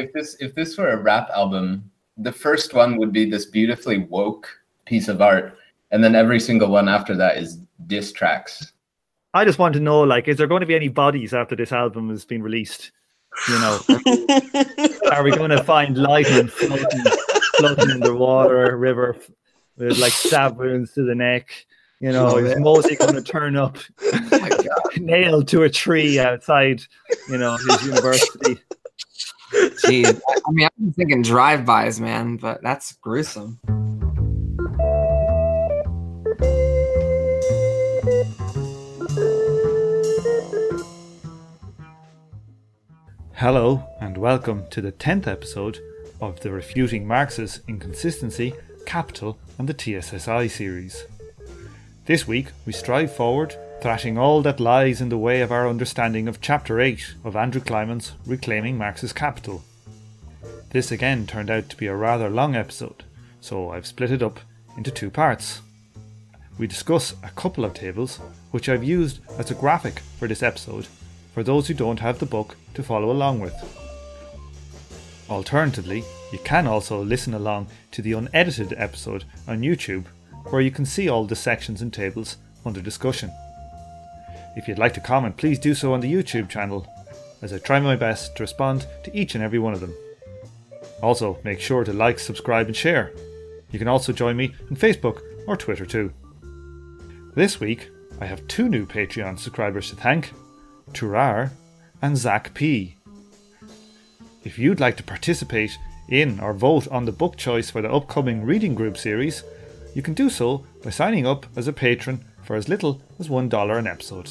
if this if this were a rap album, the first one would be this beautifully woke piece of art, and then every single one after that is diss tracks. I just want to know, like, is there going to be any bodies after this album has been released? You know, are we going to find Lightning floating, floating in the water, river, with like stab wounds to the neck? You know, Oh, is. Mosey going to turn up oh nailed to a tree outside, you know, his university? Jeez. I mean, I'm thinking drive-bys, man, but that's gruesome. Hello, and welcome to the 10th episode of the Refuting Marx's Inconsistency, Capital, and the TSSI series. This week, we strive forward, thrashing all that lies in the way of our understanding of Chapter 8 of Andrew Kliman's Reclaiming Marx's Capital. This again turned out to be a rather long episode, so I've split it up into two parts. We discuss a couple of tables, which I've used as a graphic for this episode for those who don't have the book to follow along with. Alternatively, you can also listen along to the unedited episode on YouTube, where you can see all the sections and tables under discussion. If you'd like to comment, please do so on the YouTube channel, as I try my best to respond to each and every one of them. Also, make sure to like, subscribe, and share. You can also join me on Facebook or Twitter too. This week, I have two new Patreon subscribers to thank Turar and Zach P. If you'd like to participate in or vote on the book choice for the upcoming reading group series, you can do so by signing up as a patron for as little as $1 an episode.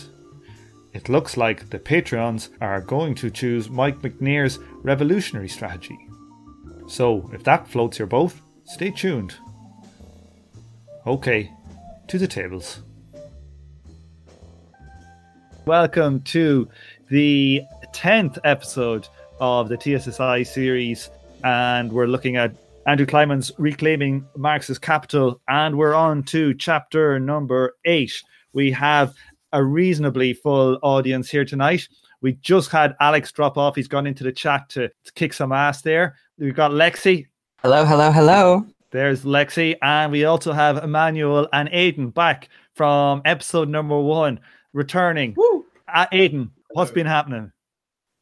It looks like the Patreons are going to choose Mike Macnair's revolutionary strategy. So, if that floats your boat, stay tuned. Okay, to the tables. Welcome to the 10th episode of the TSSI series, and we're looking at Andrew Kliman's Reclaiming Marx's Capital, and we're on to chapter number eight. We have a reasonably full audience here tonight. We just had Alex drop off. He's gone into the chat to, to kick some ass there. We've got Lexi. Hello, hello, hello. There's Lexi. And we also have Emmanuel and Aiden back from episode number one, returning. Woo. Uh, Aiden, what's been happening?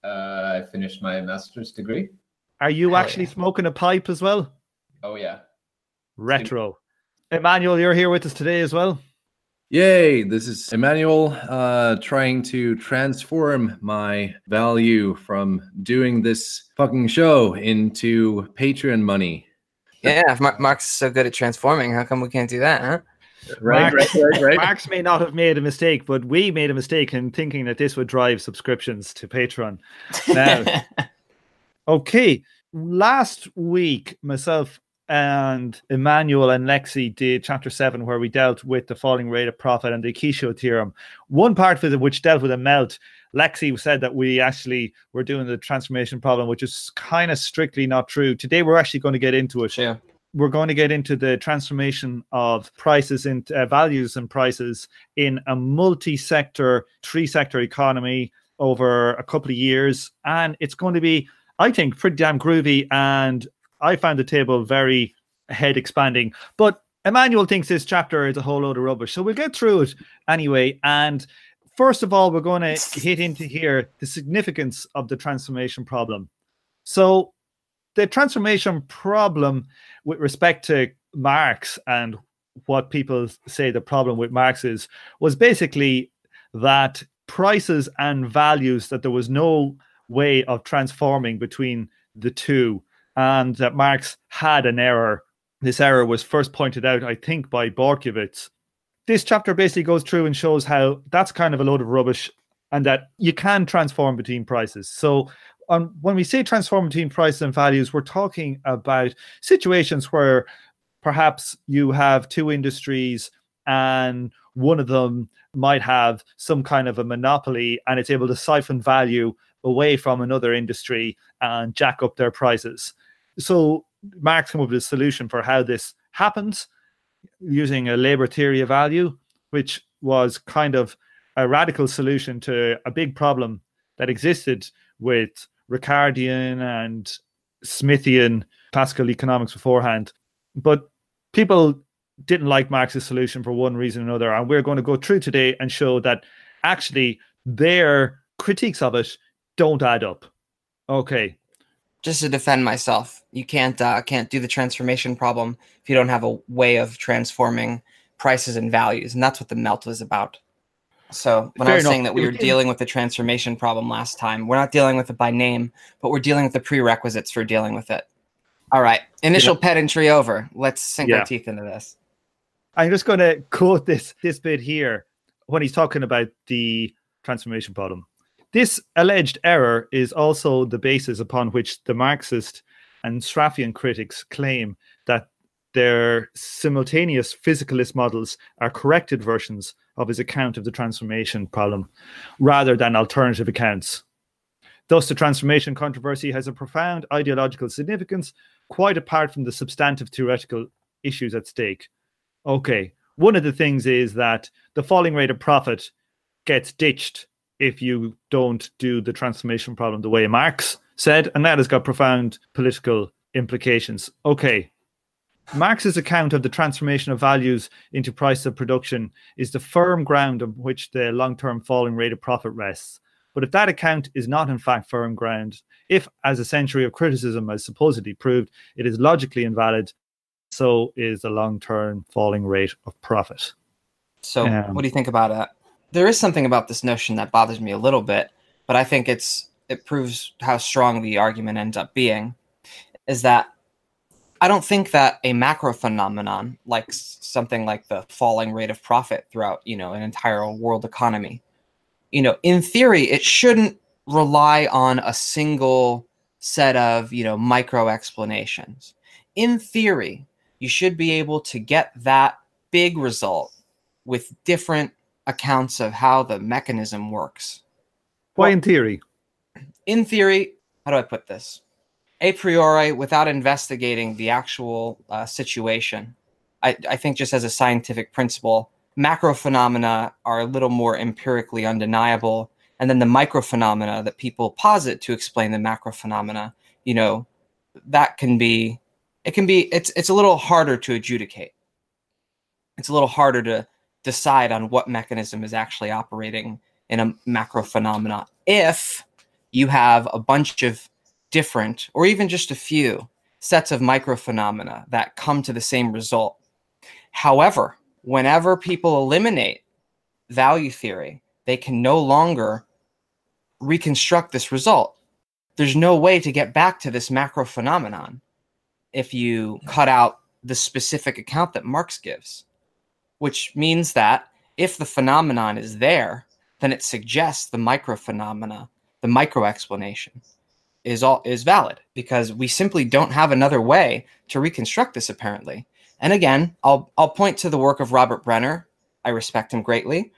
Uh, I finished my master's degree. Are you actually smoking a pipe as well? Oh yeah, Retro. Emmanuel, you're here with us today as well. Yay! This is Emmanuel uh, trying to transform my value from doing this fucking show into Patreon money. Yeah, if Mar- Marx is so good at transforming, how come we can't do that, huh? Right, Mark- right, right, right. Marx may not have made a mistake, but we made a mistake in thinking that this would drive subscriptions to Patreon. Now, Okay. Last week, myself and Emmanuel and Lexi did chapter seven, where we dealt with the falling rate of profit and the Okishio theorem. One part of it, which dealt with a melt, Lexi said that we actually were doing the transformation problem, which is kind of strictly not true. Today, we're actually going to get into it Sure. we're going to get into the transformation of prices and uh, values and prices in a multi-sector, three-sector economy over a couple of years, and it's going to be, I think, pretty damn groovy. And I found the table very head expanding, but Emmanuel thinks this chapter is a whole load of rubbish, so we'll get through it anyway. And first of all, we're going to hit into here the significance of the transformation problem. So, the transformation problem with respect to Marx and what people say the problem with Marx is was basically that prices and values that there was no way of transforming between the two and that Marx had an error. This error was first pointed out, I think, by Bortkiewicz. This chapter basically goes through and shows how that's kind of a load of rubbish and that you can transform between prices. So um, when we say transform between prices and values, we're talking about situations where perhaps you have two industries and one of them might have some kind of a monopoly and it's able to siphon value away from another industry and jack up their prices. So Marx came up with a solution for how this happens using a labor theory of value, which was kind of a radical solution to a big problem that existed with Ricardian and Smithian classical economics beforehand. But people didn't like Marx's solution for one reason or another. And we're going to go through today and show that actually their critiques of it don't add up. Okay. Just to defend myself, you can't uh, can't do the transformation problem if you don't have a way of transforming prices and values, and that's what the melt was about. So when Fair I was enough. saying that we were dealing with the transformation problem last time, we're not dealing with it by name, but we're dealing with the prerequisites for dealing with it. All right, initial yeah. pedantry over. Let's sink yeah. our teeth into this. I'm just going to quote this this bit here when he's talking about the transformation problem. This alleged error is also the basis upon which the Marxist and Sraffian critics claim that their simultaneous physicalist models are corrected versions of his account of the transformation problem rather than alternative accounts. Thus, the transformation controversy has a profound ideological significance, quite apart from the substantive theoretical issues at stake. Okay, one of the things is that the falling rate of profit gets ditched if you don't do the transformation problem the way Marx said, and that has got profound political implications. Okay, Marx's account of the transformation of values into price of production is the firm ground on which the long term falling rate of profit rests. But if that account is not in fact firm ground, if, as a century of criticism has supposedly proved, it is logically invalid, so is the long term falling rate of profit. So, um, what do you think about that? There is something about this notion that bothers me a little bit, but I think it's it proves how strong the argument ends up being. Is that I don't think that a macro phenomenon like something like the falling rate of profit throughout, you know, an entire world economy, you know, in theory, it shouldn't rely on a single set of, you know, micro explanations. In theory, you should be able to get that big result with different accounts of how the mechanism works. Why well, in theory? In theory, how do I put this? a priori without investigating the actual uh, situation. I, I think just as a scientific principle, macro phenomena are a little more empirically undeniable. And then the micro phenomena that people posit to explain the macro phenomena, you know, that can be, it can be, it's, it's a little harder to adjudicate. It's a little harder to decide on what mechanism is actually operating in a macro phenomena if you have a bunch of different, or even just a few, sets of microphenomena that come to the same result. However, whenever people eliminate value theory, they can no longer reconstruct this result. There's no way to get back to this macro phenomenon if you cut out the specific account that Marx gives, which means that if the phenomenon is there, then it suggests the micro phenomena, the micro explanation is all is valid because we simply don't have another way to reconstruct this apparently. And again, I'll I'll point to the work of Robert Brenner. I respect him greatly,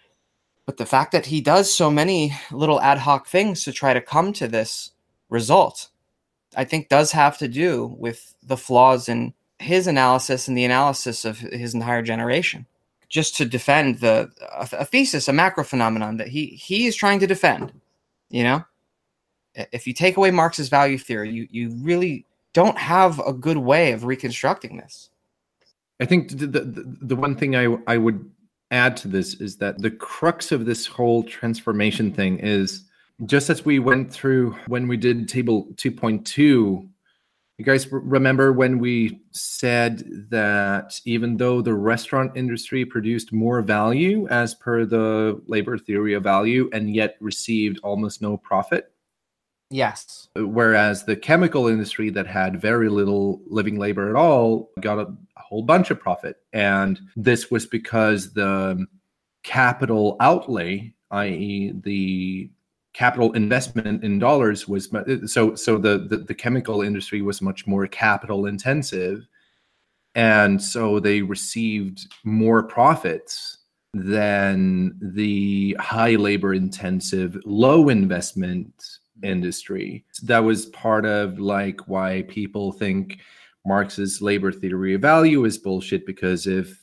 but the fact that he does so many little ad hoc things to try to come to this result, I think does have to do with the flaws in his analysis and the analysis of his entire generation. Just to defend the a, a thesis, a macro phenomenon that he he is trying to defend, you know if you take away Marx's value theory, you you really don't have a good way of reconstructing this. I think the, the, the one thing I I would add to this is that the crux of this whole transformation thing is just as we went through when we did table 2.2 you guys remember when we said that even though the restaurant industry produced more value as per the labor theory of value and yet received almost no profit Yes. Whereas the chemical industry that had very little living labor at all got a, a whole bunch of profit. And this was because the capital outlay, i.e., the capital investment in dollars was uh, so so the, the the chemical industry was much more capital intensive and so they received more profits than the high labor intensive low investment industry. That was part of like why people think Marx's labor theory of value is bullshit because if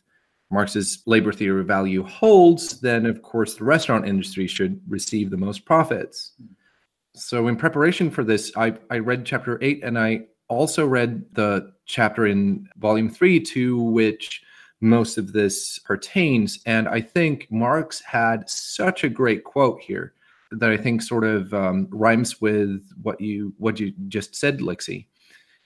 Marx's labor theory of value holds, then of course the restaurant industry should receive the most profits. So in preparation for this, I, I read chapter eight and I also read the chapter in volume three to which most of this pertains. And I think Marx had such a great quote here that I think sort of um, rhymes with what you what you just said, Lixie.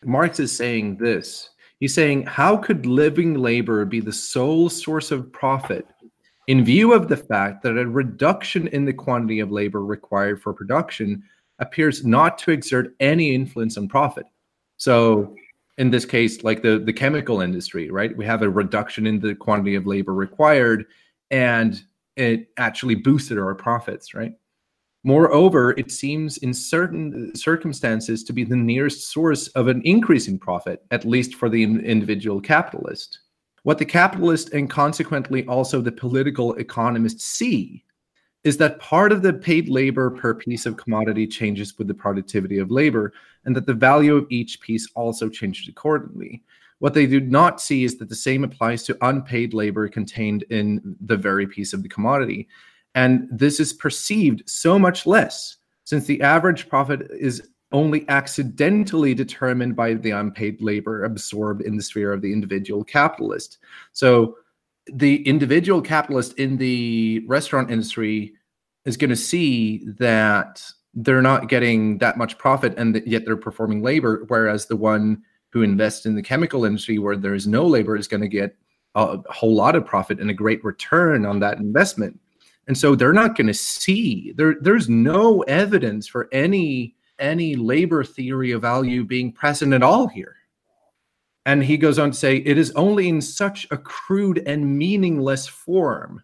Marx is saying this. He's saying, how could living labor be the sole source of profit in view of the fact that a reduction in the quantity of labor required for production appears not to exert any influence on profit? So in this case, like the, the chemical industry, right? We have a reduction in the quantity of labor required, and it actually boosted our profits, right? Moreover, it seems in certain circumstances to be the nearest source of an increase in profit, at least for the individual capitalist. What the capitalist and consequently also the political economists see is that part of the paid labor per piece of commodity changes with the productivity of labor, and that the value of each piece also changes accordingly. What they do not see is that the same applies to unpaid labor contained in the very piece of the commodity. And this is perceived so much less since the average profit is only accidentally determined by the unpaid labor absorbed in the sphere of the individual capitalist. So the individual capitalist in the restaurant industry is going to see that they're not getting that much profit and yet they're performing labor whereas the one who invests in the chemical industry where there is no labor is going to get a whole lot of profit and a great return on that investment and so they're not going to see there there's no evidence for any any labor theory of value being present at all here and he goes on to say, it is only in such a crude and meaningless form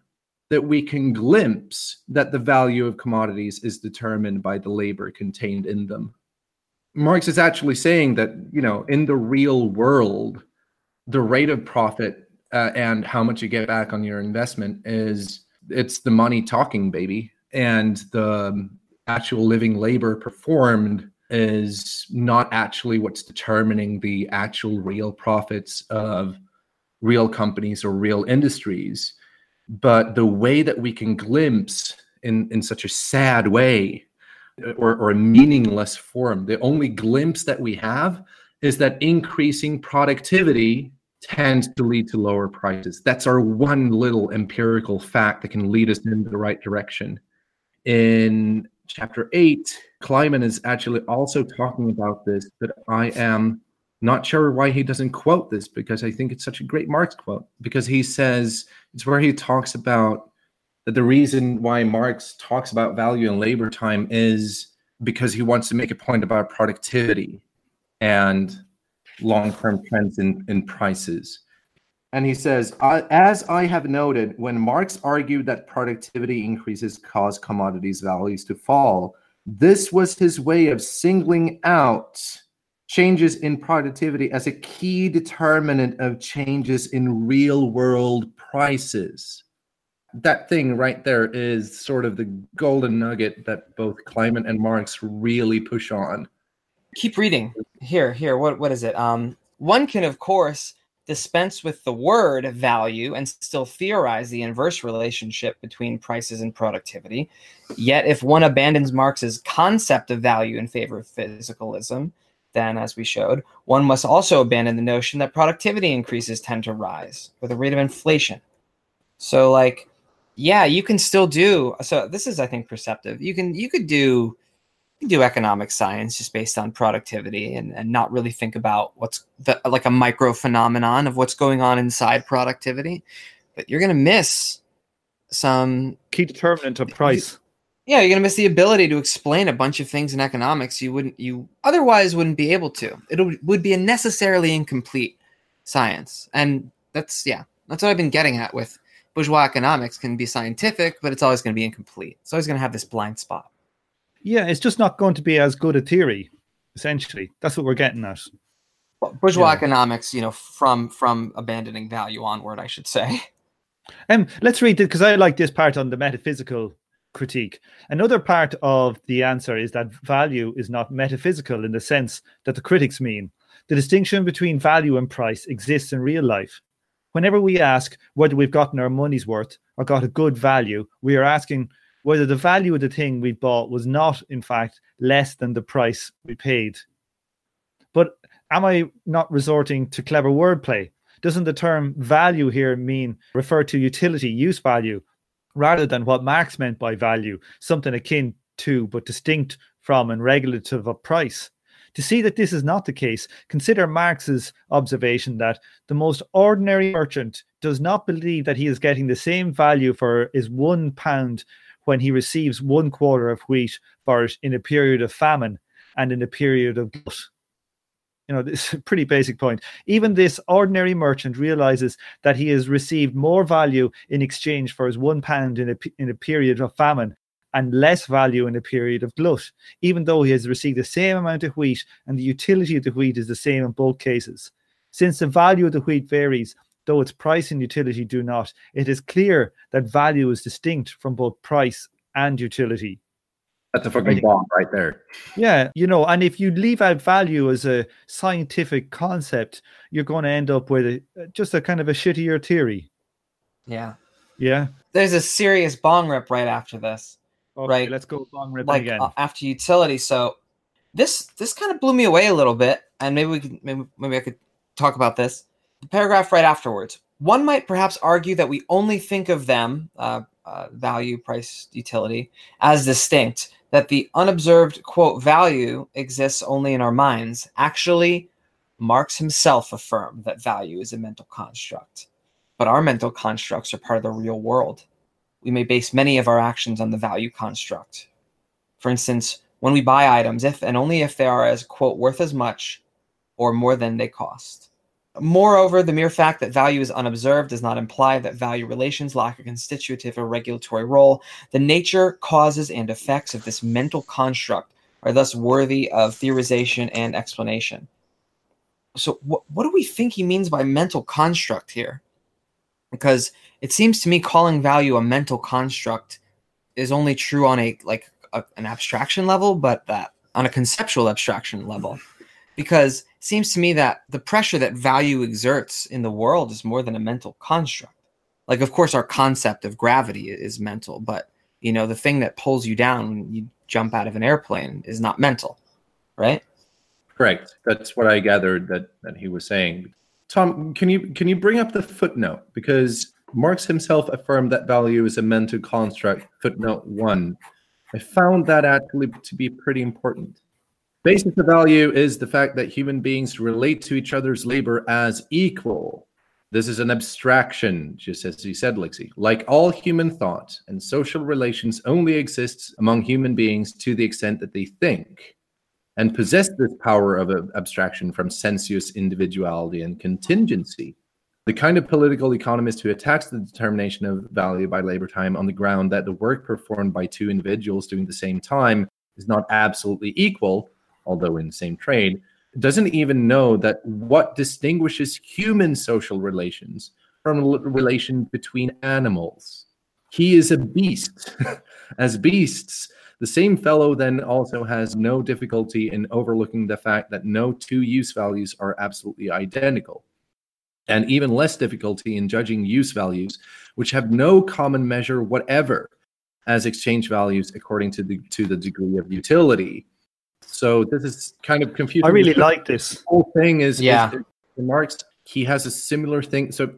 that we can glimpse that the value of commodities is determined by the labor contained in them. Marx is actually saying that, you know, in the real world, the rate of profit uh, and how much you get back on your investment is it's the money talking, baby. And the actual living labor performed is not actually what's determining the actual real profits of real companies or real industries but the way that we can glimpse in in such a sad way or, or a meaningless form the only glimpse that we have is that increasing productivity tends to lead to lower prices that's our one little empirical fact that can lead us in the right direction in chapter 8 Kliman is actually also talking about this, but I am not sure why he doesn't quote this because I think it's such a great Marx quote. Because he says it's where he talks about that the reason why Marx talks about value and labor time is because he wants to make a point about productivity and long-term trends in, in prices. And he says, as I have noted, when Marx argued that productivity increases cause commodities values to fall, this was his way of singling out changes in productivity as a key determinant of changes in real world prices. That thing right there is sort of the golden nugget that both Kliman and Marx really push on. Keep reading. Here, here, what what is it? Um one can of course dispense with the word value and still theorize the inverse relationship between prices and productivity. Yet, if one abandons Marx's concept of value in favor of physicalism, then, as we showed, one must also abandon the notion that productivity increases tend to rise with the rate of inflation. So, like, yeah, you can still do. So, this is, I think, perceptive. You can, you could do do economic science just based on productivity and, and not really think about what's the, like a micro phenomenon of what's going on inside productivity but you're going to miss some key determinant of price. Yeah you're going to miss the ability to explain a bunch of things in economics you wouldn't you otherwise wouldn't be able to. It would be a necessarily incomplete science and that's yeah that's what i've been getting at with bourgeois economics can be scientific but it's always going to be incomplete. It's always going to have this blind spot yeah, it's just not going to be as good a theory. Essentially, that's what we're getting at. bourgeois yeah. economics, you know, from from abandoning value onward, I should say. Um, let's read it because I like this part on the metaphysical critique. Another part of the answer is that value is not metaphysical in the sense that the critics mean. The distinction between value and price exists in real life. Whenever we ask whether we've gotten our money's worth or got a good value, we are asking whether the value of the thing we bought was not, in fact, less than the price we paid. But Am I not resorting to clever wordplay? Doesn't the term value here mean refer to utility, use value, rather than what Marx meant by value, something akin to but distinct from and regulative of price? To see that this is not the case, consider Marx's observation that the most ordinary merchant does not believe that he is getting the same value for his one pound when he receives one quarter of wheat for it in a period of famine and in a period of glut. You know, this is a pretty basic point. Even this ordinary merchant realizes that he has received more value in exchange for his one pound in a, in a period of famine and less value in a period of glut, even though he has received the same amount of wheat and the utility of the wheat is the same in both cases. Since the value of the wheat varies, though its price and utility do not, it is clear that value is distinct from both price and utility. That's a fucking bomb right there. Yeah, you know, and if you leave out value as a scientific concept, you're going to end up with a, just a kind of a shittier theory. Yeah. Yeah. There's a serious bong rip right after this. Okay, right. Let's go bong ripping like again. uh, after utility. So this this kind of blew me away a little bit, and maybe we could maybe maybe I could talk about this. The paragraph right afterwards. One might perhaps argue that we only think of them, uh, uh, value, price, utility, as distinct. That the unobserved quote value exists only in our minds. Actually, Marx himself affirmed that value is a mental construct, but our mental constructs are part of the real world we may base many of our actions on the value construct. For instance, when we buy items, if and only if they are as, quote, worth as much or more than they cost. Moreover, the mere fact that value is unobserved does not imply that value relations lack a constitutive or regulatory role. The nature, causes, and effects of this mental construct are thus worthy of theorization and explanation. So, what, what do we think he means by mental construct here? Because it seems to me calling value a mental construct is only true on a like a, an abstraction level, but that on a conceptual abstraction level, because seems to me that the pressure that value exerts in the world is more than a mental construct. Like, of course, our concept of gravity is mental, but you know the thing that pulls you down when you jump out of an airplane is not mental, right? Correct. That's what I gathered that that he was saying. Tom, can you can you bring up the footnote because Marx himself affirmed that value is a mental construct, footnote one. I found that actually to be pretty important. Basis of value is the fact that human beings relate to each other's labor as equal. This is an abstraction, just as you said, Lixie. Like all human thought and social relations only exists among human beings to the extent that they think and possess this power of abstraction from sensuous individuality and contingency the kind of political economist who attacks the determination of value by labor time on the ground that the work performed by two individuals doing the same time is not absolutely equal, although in the same trade, doesn't even know that what distinguishes human social relations from relation between animals. He is a beast. As beasts, the same fellow then also has no difficulty in overlooking the fact that no two use values are absolutely identical and even less difficulty in judging use values, which have no common measure whatever as exchange values according to the to the degree of utility. So this is kind of confusing. I really like this. The whole thing is, yeah. Is, Marx, he has a similar thing. So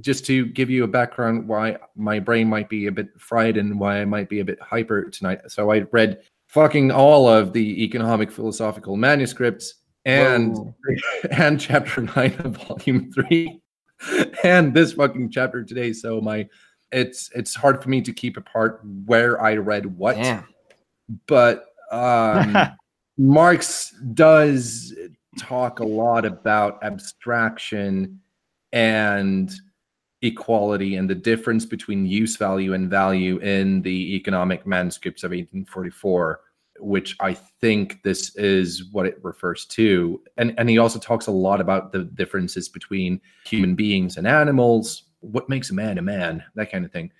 just to give you a background why my brain might be a bit fried and why I might be a bit hyper tonight. So I read fucking all of the economic philosophical manuscripts and Whoa. and chapter nine of volume three, and this fucking chapter today. So my, it's it's hard for me to keep apart where I read what, but um, Marx does talk a lot about abstraction and equality and the difference between use value and value in the economic manuscripts of 1844 which I think this is what it refers to. And and he also talks a lot about the differences between human beings and animals, what makes a man a man, that kind of thing.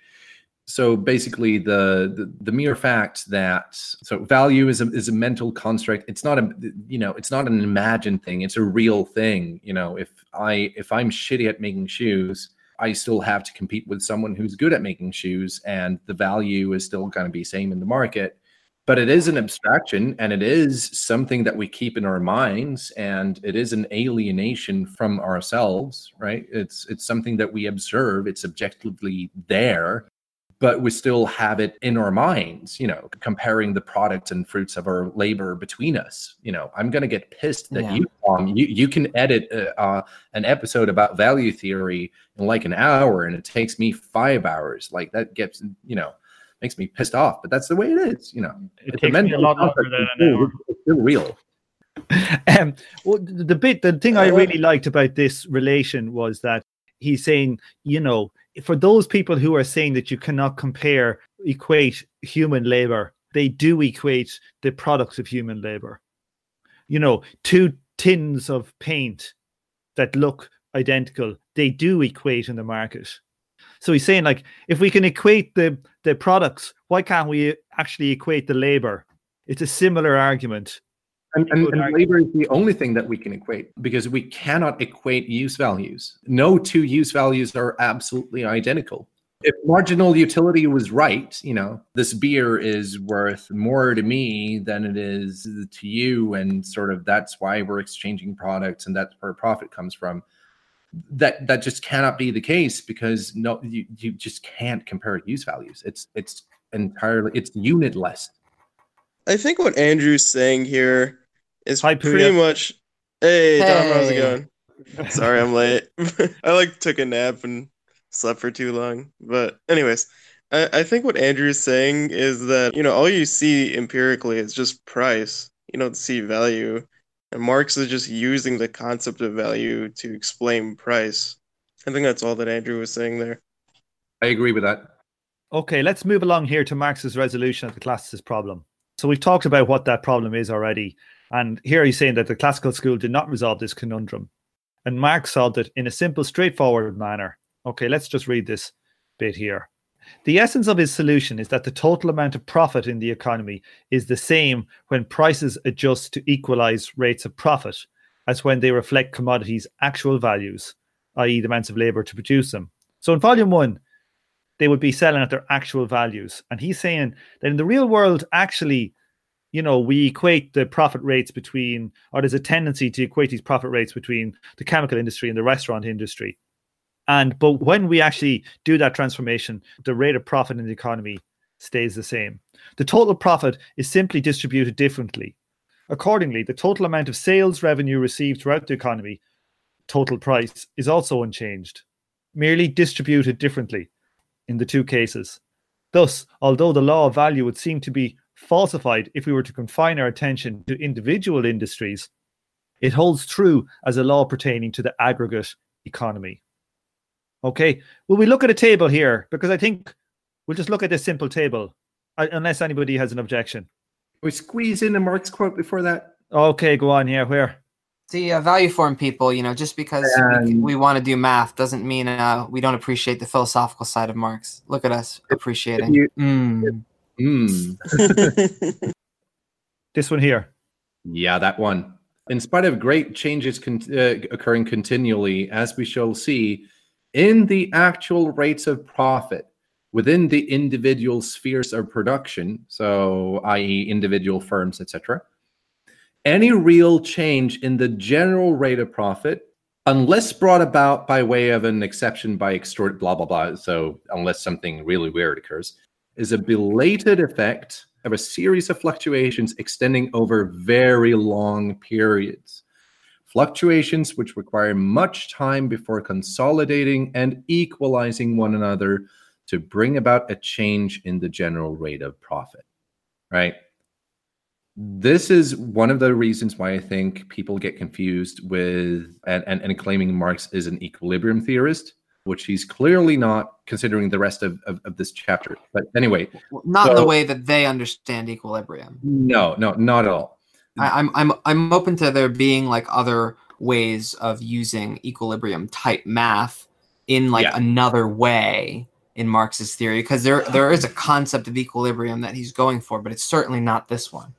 So basically, the, the the, mere fact that so value is a is a mental construct. It's not a you know it's not an imagined thing. It's a real thing. You know, if I if I'm shitty at making shoes, I still have to compete with someone who's good at making shoes, and the value is still going to be same in the market but it is an abstraction and it is something that we keep in our minds and it is an alienation from ourselves right it's it's something that we observe it's objectively there but we still have it in our minds you know comparing the products and fruits of our labor between us you know. I'm going to get pissed that Yeah. you um, you you can edit uh, uh, an episode about value theory in like an hour and it takes me 5 hours. Like that gets you know makes me pissed off but that's the way it is you know. It It's takes me a lot concept, longer than it's an still- hour. it's still real. Um, well, the the bit, the thing I really liked about this relation was that he's saying, you know, for those people who are saying that you cannot compare, equate human labor, they do equate the products of human labor. You know, two tins of paint that look identical, they do equate in the market. So he's saying, like, if we can equate the the products, why can't we actually equate the labor? It's a similar argument. And, and, and labor is the only thing that we can equate because we cannot equate use values. No two use values are absolutely identical. If marginal utility was right, you know, this beer is worth more to me than it is to you, and sort of that's why we're exchanging products, and that's where profit comes from. That that just cannot be the case because no, you, you just can't compare use values. It's it's entirely it's unitless. I think what Andrew's saying here is Hi, pretty much. Hey, Tom, how's it going? Sorry, I'm late. I like took a nap and slept for too long. But anyways, I, I think what Andrew's saying is that you know all you see empirically is just price. You don't see value, and Marx is just using the concept of value to explain price. I think that's all that Andrew was saying there. I agree with that. Okay, let's move along here to Marx's resolution of the classicist problem. So we've talked about what that problem is already. And here he's saying that the classical school did not resolve this conundrum. And Marx solved it in a simple, straightforward manner. Okay, let's just read this bit here. The essence of his solution is that the total amount of profit in the economy is the same when prices adjust to equalize rates of profit as when they reflect commodities' actual values, i.e., the amounts of labor to produce them. So in volume one, they would be selling at their actual values. And he's saying that in the real world, actually, you know, we equate the profit rates between, or there's a tendency to equate these profit rates between the chemical industry and the restaurant industry. And but when we actually do that transformation, the rate of profit in the economy stays the same. The total profit is simply distributed differently. Accordingly, the total amount of sales revenue received throughout the economy, total price, is also unchanged, merely distributed differently in the two cases. Thus, although the law of value would seem to be falsified if we were to confine our attention to individual industries, it holds true as a law pertaining to the aggregate economy. Okay, will we look at a table here? Because I think we'll just look at this simple table, uh, unless anybody has an objection. We squeeze in a Marx quote before that. Okay, go on here. Where? See, uh, value form people, you know, just because we, we want to do math doesn't mean uh, we don't appreciate the philosophical side of Marx. Look at us appreciating. you- Mm. Hmm. This one here. Yeah, that one. In spite of great changes con- uh, occurring continually, as we shall see, in the actual rates of profit within the individual spheres of production, so i.e., individual firms, etc., any real change in the general rate of profit, unless brought about by way of an exception by extort, blah, blah, blah, so unless something really weird occurs, is a belated effect of a series of fluctuations extending over very long periods. Fluctuations which require much time before consolidating and equalizing one another to bring about a change in the general rate of profit. Right? This is one of the reasons why I think people get confused with and, and, and claiming Marx is an equilibrium theorist, which he's clearly not considering the rest of, of, of this chapter. But anyway, Not in the way that they understand equilibrium. no, no, not at all. I, I'm I'm I'm open to there being like other ways of using equilibrium type math in like Yeah. another way in Marx's theory because there there is a concept of equilibrium that he's going for, but it's certainly not this one.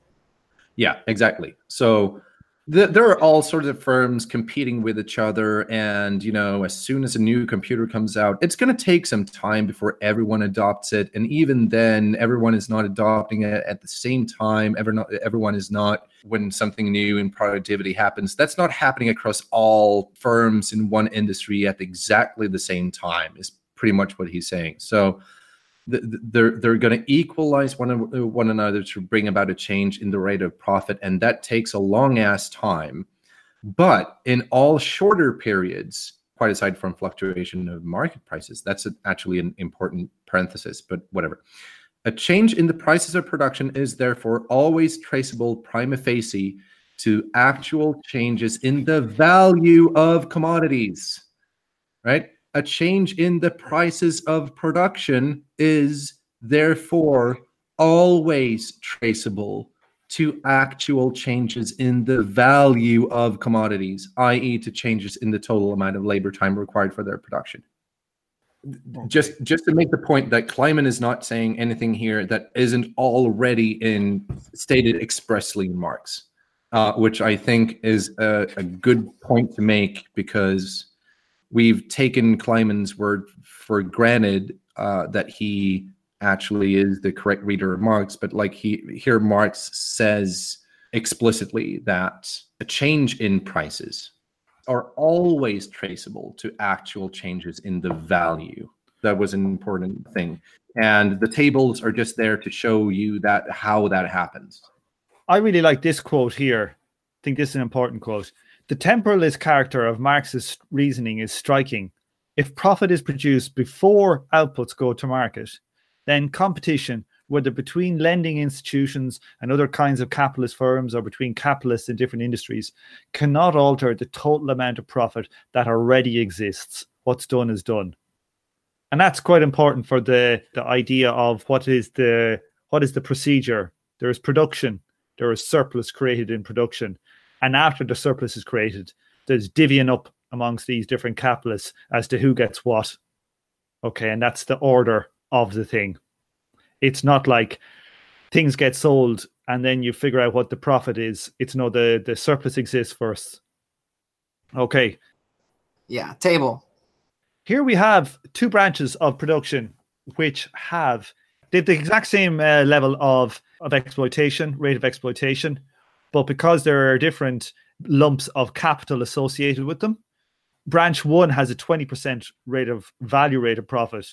Yeah, exactly. So the, there are all sorts of firms competing with each other and you know as soon as a new computer comes out it's going to take some time before everyone adopts it and even then everyone is not adopting it at the same time Ever not, everyone is not when something new in productivity happens. That's not happening across all firms in one industry at exactly the same time is pretty much what he's saying. So they're they're going to equalize one one another to bring about a change in the rate of profit, and that takes a long ass time. But in all shorter periods, quite aside from fluctuation of market prices, that's actually an important parenthesis. But whatever. A change in the prices of production is therefore always traceable prima facie to actual changes in the value of commodities. Right? A change in the prices of production is therefore always traceable to actual changes in the value of commodities, i.e., to changes in the total amount of labor time required for their production. Okay. Just just to make the point that Kliman is not saying anything here that isn't already in stated expressly in Marx, uh, which I think is a, a good point to make because we've taken Kliman's word for granted uh, that he actually is the correct reader of Marx, but like he here Marx says explicitly that a change in prices are always traceable to actual changes in the value. That was an important thing. And the tables are just there to show you that how that happens. I really like this quote here. I think this is an important quote. The temporalist character of Marx's reasoning is striking. If profit is produced before outputs go to market, then competition, whether between lending institutions and other kinds of capitalist firms or between capitalists in different industries, cannot alter the total amount of profit that already exists. What's done is done. And that's quite important for the, the idea of what is the what is the procedure. There is production, there is surplus created in production. And after the surplus is created, there's divvying up amongst these different capitalists as to who gets what. Okay, and that's the order of the thing. It's not like things get sold and then you figure out what the profit is. It's no the the surplus exists first. Okay. Yeah, table. Here we have two branches of production which have the exact same uh, level of of exploitation, rate of exploitation, but because there are different lumps of capital associated with them, branch one has a 20% rate of value rate of profit.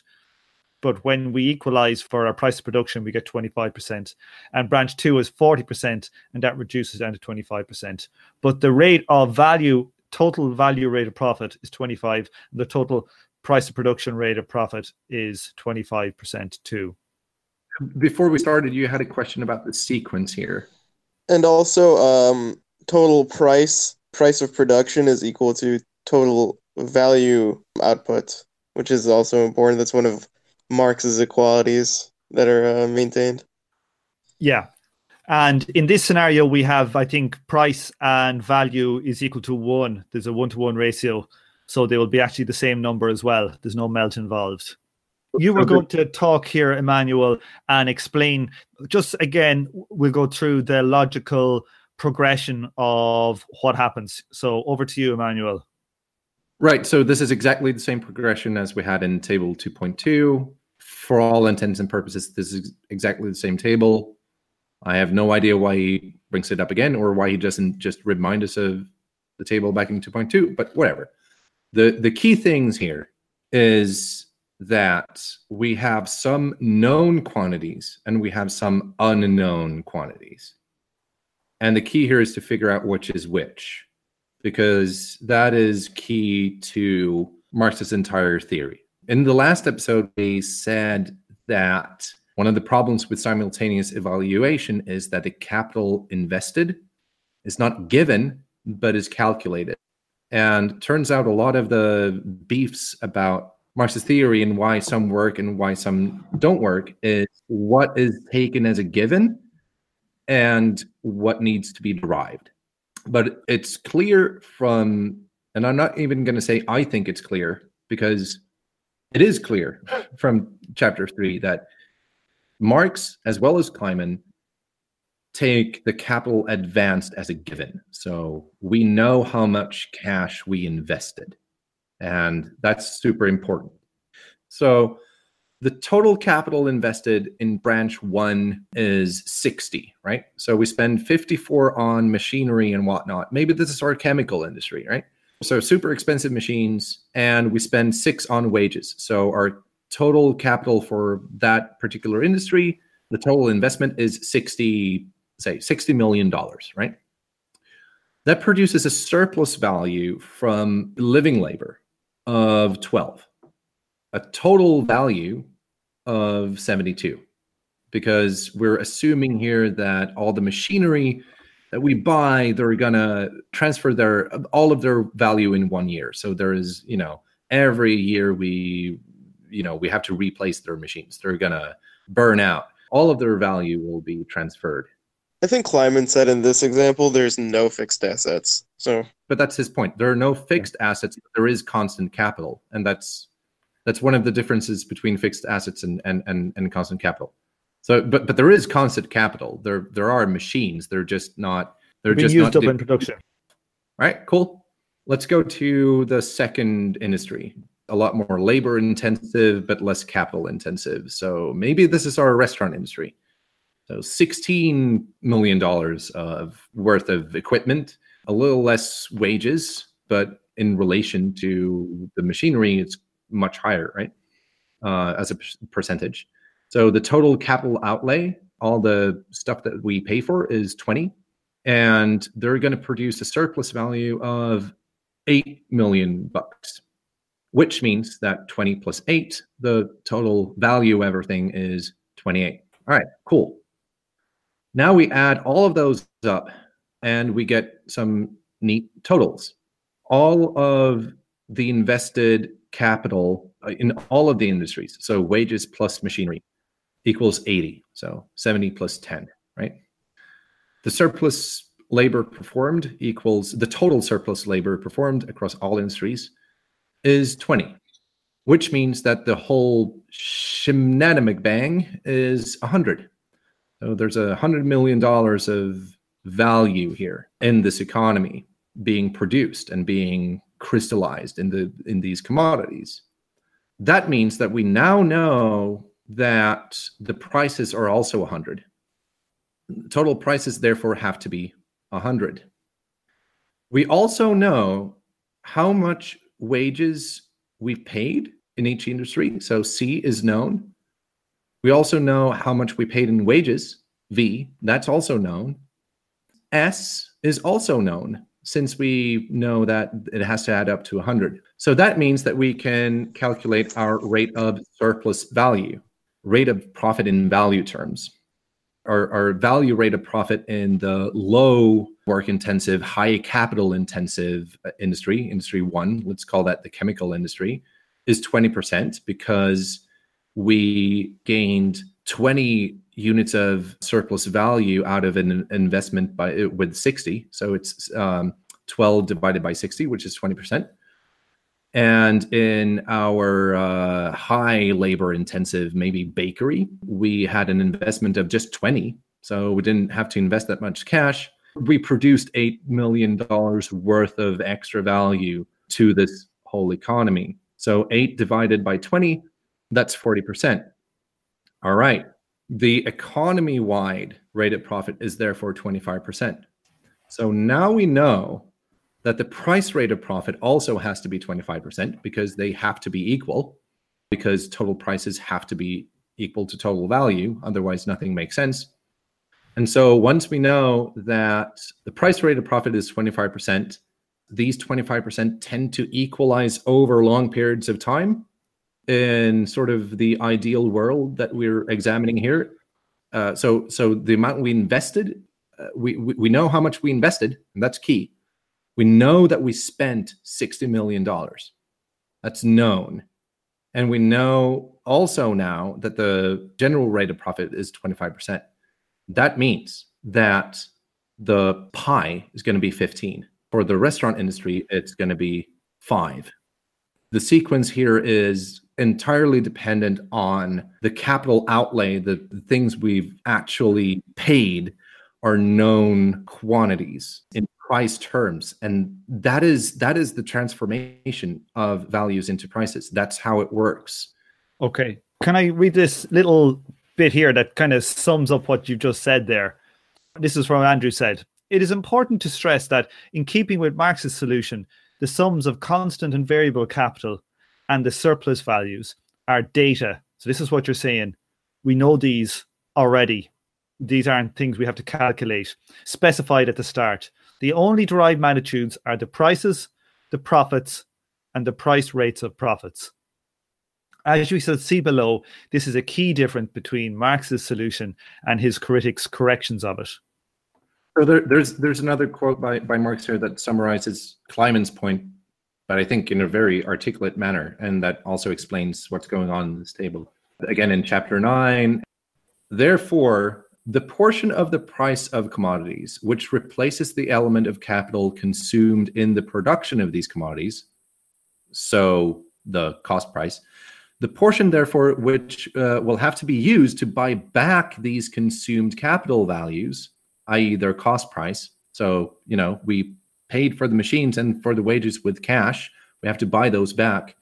But when we equalize for our price of production, we get 25%. And branch two is 40%, and that reduces down to 25%. But the rate of value, total value rate of profit is twenty five, and The total price of production rate of profit is 25% too. Before we started, you had a question about the sequence here. And also, um, total price price of production is equal to total value output, which is also important. That's one of Marx's equalities that are uh, maintained. Yeah. And in this scenario, we have, I think, price and value is equal to one. There's a one to one ratio. So they will be actually the same number as well. There's no melt involved you were going to talk here, Emmanuel, and explain just again, we'll go through the logical progression of what happens. So over to you, Emmanuel. Right. So this is exactly the same progression as we had in table 2.2. For all intents and purposes, this is exactly the same table. I have no idea why he brings it up again or why he doesn't just remind us of the table back in 2.2, but whatever. The the key things here is that we have some known quantities and we have some unknown quantities. And the key here is to figure out which is which, because that is key to Marx's entire theory. In the last episode, we said that one of the problems with simultaneous evaluation is that the capital invested is not given, but is calculated. And turns out a lot of the beefs about Marx's theory and why some work and why some don't work is what is taken as a given and what needs to be derived. But it's clear from, and I'm not even going to say I think it's clear because it is clear from chapter three that Marx, as well as Kliman, take the capital advanced as a given. So we know how much cash we invested, and that's super important. So the total capital invested in branch one is 60, right? So we spend 54 on machinery and whatnot. Maybe this is our chemical industry, right? So super expensive machines, and we spend six on wages. So our total capital for that particular industry, the total investment is 60, say, $60 million, right? That produces a surplus value from living labor of 12, a total value of 72 because we're assuming here that all the machinery that we buy they're going to transfer their all of their value in one year. So there is you know every year we you know we have to replace their machines. They're going to burn out. All of their value will be transferred I think Kliman said in this example, there's no fixed assets. So, but that's his point. There are no fixed assets. There is constant capital, and that's that's one of the differences between fixed assets and and and, and constant capital. So, but but there is constant capital. There there are machines. They're just not. They're Being just used not up in production. All right, cool. Let's go to the second industry. A lot more labor intensive, but less capital intensive. So maybe this is our restaurant industry. So $16 million of worth of equipment, a little less wages, but in relation to the machinery, it's much higher, right? Uh, as a percentage. So the total capital outlay, all the stuff that we pay for is 20 and they're going to produce a surplus value of 8 million bucks which means that 20 plus 8 the total value of everything is 28 all right cool now we add all of those up and we get some neat totals all of the invested capital uh, in all of the industries so wages plus machinery equals 80 so 70 plus 10 right the surplus labor performed equals the total surplus labor performed across all industries is 20, which means that the whole shenanigan bang is 100. So there's a $100 million of value here in this economy being produced and being crystallized in the in these commodities. That means that we now know that the prices are also 100 total prices therefore have to be 100 we also know how much wages we've paid in each industry. So c is known we also know how much we paid in wages v that's also known. S is also known since we know that it has to add up to 100 so that means that we can calculate our rate of surplus value rate of profit in value terms. Our, our value rate of profit in the low work intensive, high capital intensive uh, industry, industry one, let's call that the chemical industry, is 20% because we gained 20 units of surplus value out of an investment by with 60. So it's um, 12 divided by 60, which is 20%. And in our uh, high labor intensive, maybe bakery, we had an investment of just 20. So we didn't have to invest that much cash. We produced $8 million worth of extra value to this whole economy. So 8 divided by 20, that's 40%. All right. The economy wide rate of profit is therefore 25%. So now we know that the price rate of profit also has to be 25% because they have to be equal, because total prices have to be equal to total value. Otherwise, nothing makes sense. And so once we know that the price rate of profit is 25%, these 25% tend to equalize over long periods of time in sort of the ideal world that we're examining here. Uh, so, so the amount we invested, uh, we, we, we know how much we invested, and that's key. We know that we spent $60 million. That's known. And we know also now that the general rate of profit is 25%. That means that the pie is going to be 15. For the restaurant industry, it's going to be five. The sequence here is entirely dependent on the capital outlay, the, the things we've actually paid are known quantities in price terms and that is that is the transformation of values into prices that's how it works Okay. Can I read this little bit here that kind of sums up what you've just said there? This is from Andrew said. It is important to stress that, in keeping with Marx's solution, the sums of constant and variable capital and the surplus values are data. So, this is what you're saying. We know these already. These aren't things we have to calculate, specified at the start. The only derived magnitudes are the prices, the profits, and the price rates of profits. As we shall see below, this is a key difference between Marx's solution and his critics' corrections of it. so there, there's there's another quote by, by marx here that summarizes kliman's point but i think in a very articulate manner and that also explains what's going on in this table. Again in chapter 9 therefore the portion of the price of commodities which replaces the element of capital consumed in the production of these commodities so the cost price the portion therefore which uh, will have to be used to buy back these consumed capital values i.e their cost price. So you know we paid for the machines and for the wages with cash we have to buy those back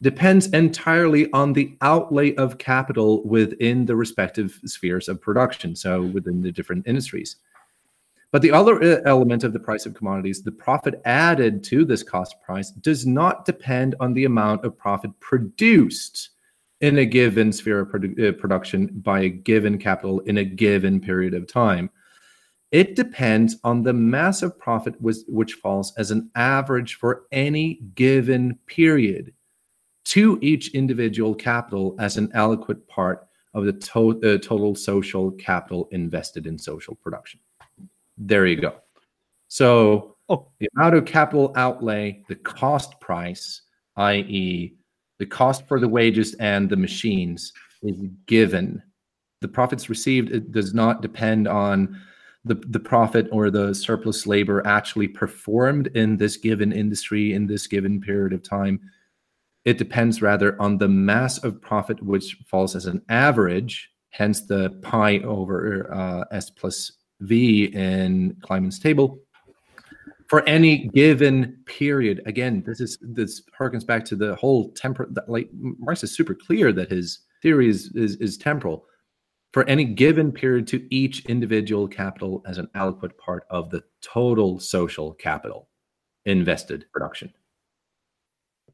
depends entirely on the outlay of capital within the respective spheres of production so within the different industries but the other uh, element of the price of commodities, the profit added to this cost price, does not depend on the amount of profit produced in a given sphere of produ- uh, production by a given capital in a given period of time. It depends on the mass of profit which, which falls as an average for any given period to each individual capital as an adequate part of the to- uh, total social capital invested in social production. There you go. So Oh. the amount of capital outlay, the cost price, i.e., the cost for the wages and the machines, is given. The profits received it does not depend on the, the profit or the surplus labor actually performed in this given industry in this given period of time. It depends rather on the mass of profit, which falls as an average, hence the pi over uh, S plus V in Kliman's table for any given period. Again, this is this harkens back to the whole temporal. Like Marx is super clear that his theory is, is is temporal for any given period to each individual capital as an adequate part of the total social capital invested production.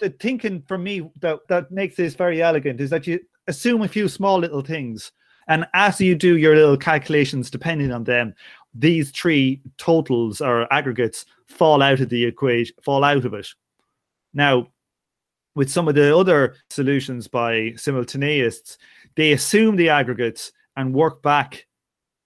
The thinking for me that, that makes this very elegant is that you assume a few small little things, and as you do your little calculations, depending on them, these three totals or aggregates fall out of the equation, fall out of it. Now, with some of the other solutions by simultaneists, they assume the aggregates and work back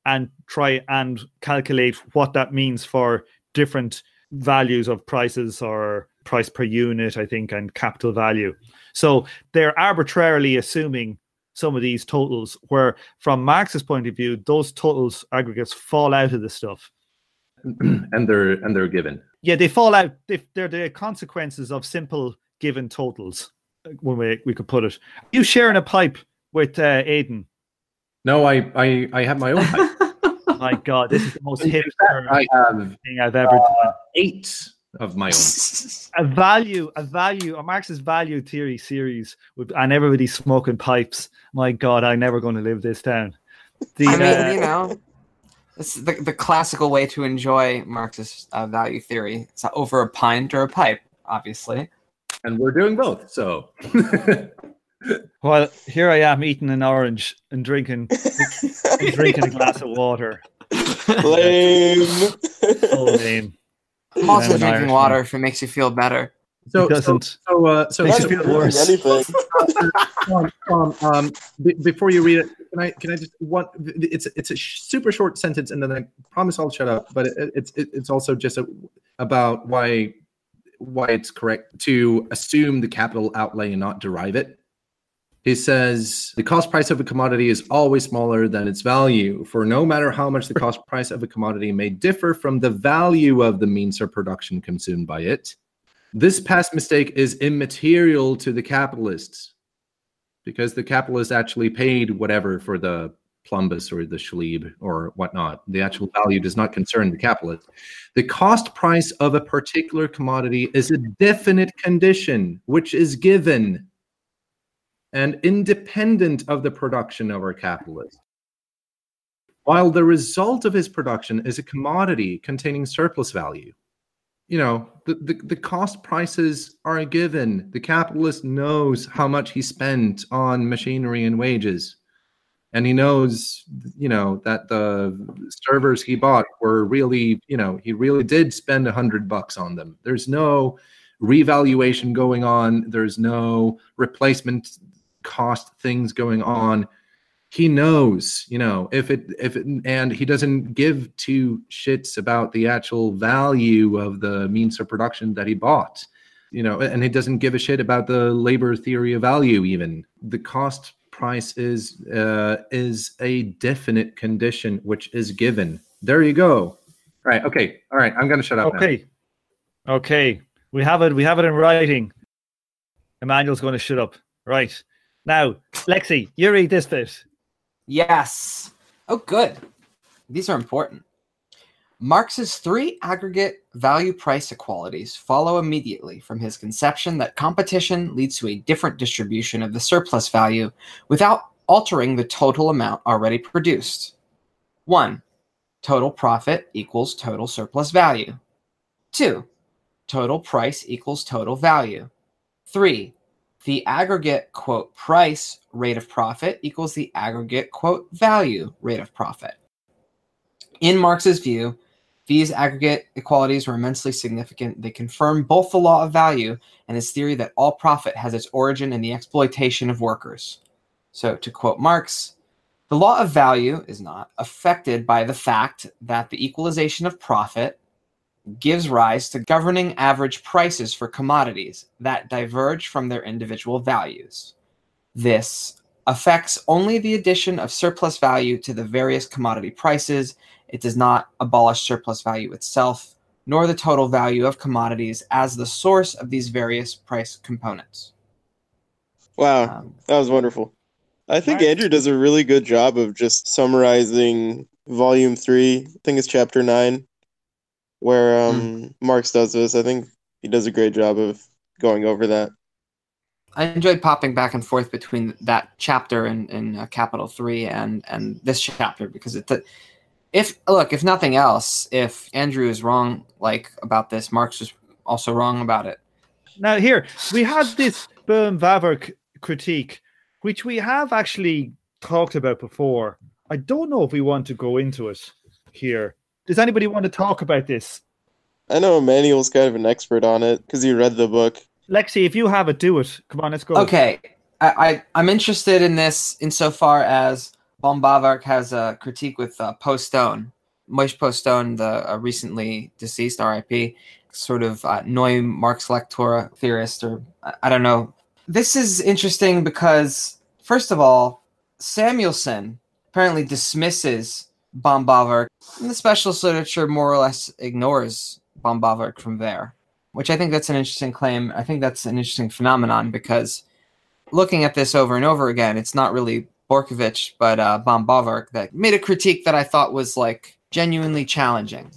and try and calculate what that means for different values of prices or price per unit, I think, and capital value. So they're arbitrarily assuming some of these totals, where from Marx's point of view, those totals aggregates fall out of the stuff. and they're and they're given. Yeah, they fall out. They, they're the consequences of simple given totals. One way we could put it. You sharing a pipe with uh, Aiden? No, I I, I have my own pipe. My God, this is the most hipster I have thing I've ever done. eight of my own. a value, a value, a Marxist value theory series, with, and everybody smoking pipes. My God, I'm never going to live this down. The, I mean, uh, you know, it's the, the classical way to enjoy Marxist uh, value theory. It's over a pint or a pipe, obviously. and we're doing both. So well, here I am eating an orange and drinking, and drinking a glass of water. Lame. So lame. I'm also drinking Irishman. water if it makes you feel better. so It doesn't. So, so, uh, so Makes you feel worse. Anything. Tom, Tom, um, be- before you read it, can I can I just what it's it's a sh- super short sentence, and then I promise I'll shut up. But it, it's it, it's also just a, about why why it's correct to assume the capital outlay and not derive it. He says the cost price of a commodity is always smaller than its value, for no matter how much the cost price of a commodity may differ from the value of the means of production consumed by it, this past mistake is immaterial to the capitalists because the capitalist actually paid whatever for the plumbus or the Schlieb or whatnot. The actual value does not concern the capitalist. The cost price of a particular commodity is a definite condition which is given and independent of the production of our capitalist. While the result of his production is a commodity containing surplus value. You know, the, the, the cost prices are a given. The capitalist knows how much he spent on machinery and wages and he knows you know that the servers he bought were really you know he really did spend a hundred bucks on them there's no revaluation going on there's no replacement cost things going on he knows you know if it if it and he doesn't give two shits about the actual value of the means of production that he bought you know and he doesn't give a shit about the labor theory of value even the cost price is uh, is a definite condition which is given. There you go. Right. Okay. All right. I'm to shut up. Okay. Now. Okay. We have it. We have it in writing. Emmanuel's to shut up. Right. Now, Lexi, you read this bit. Yes. Oh, good. These are important. Marx's three aggregate value price equalities follow immediately from his conception that competition leads to a different distribution of the surplus value without altering the total amount already produced. 1. Total profit equals total surplus value. 2. Total price equals total value. 3. The aggregate quote price rate of profit equals the aggregate quote value rate of profit. In Marx's view, these aggregate equalities were immensely significant. They confirm both the law of value and his theory that all profit has its origin in the exploitation of workers. So, to quote Marx, the law of value is not affected by the fact that the equalization of profit gives rise to governing average prices for commodities that diverge from their individual values. This affects only the addition of surplus value to the various commodity prices it does not abolish surplus value itself, nor the total value of commodities as the source of these various price components. Wow, um, that was wonderful. I think right. Andrew does a really good job of just summarizing volume three. I think it's chapter nine, where um, mm. Marx does this. I think he does a great job of going over that. I enjoyed popping back and forth between that chapter in, in uh, Capital Three and and this chapter because it if look, if nothing else, if Andrew is wrong, like about this, Marx was also wrong about it. Now here we had this Böhm-Bawerk critique, which we have actually talked about before. I don't know if we want to go into it here. Does anybody want to talk about this? I know Emmanuel's kind of an expert on it because he read the book. Lexi, if you have it, do it. Come on, let's go. Okay, I, I am interested in this insofar as Böhm-Bawerk has a critique with uh, Postone, Moishe Postone, the uh, recently deceased RIP, sort of uh, Neue Marx-Lektüre theorist, or I don't know. This is interesting because, first of all, Samuelson apparently dismisses Böhm-Bawerk, and the specialist literature more or less ignores Böhm-Bawerk from there, which I think that's an interesting claim. I think that's an interesting phenomenon because looking at this over and over again, it's not really Bortkiewicz, but uh, Böhm-Bawerk that made a critique that I thought was like genuinely challenging,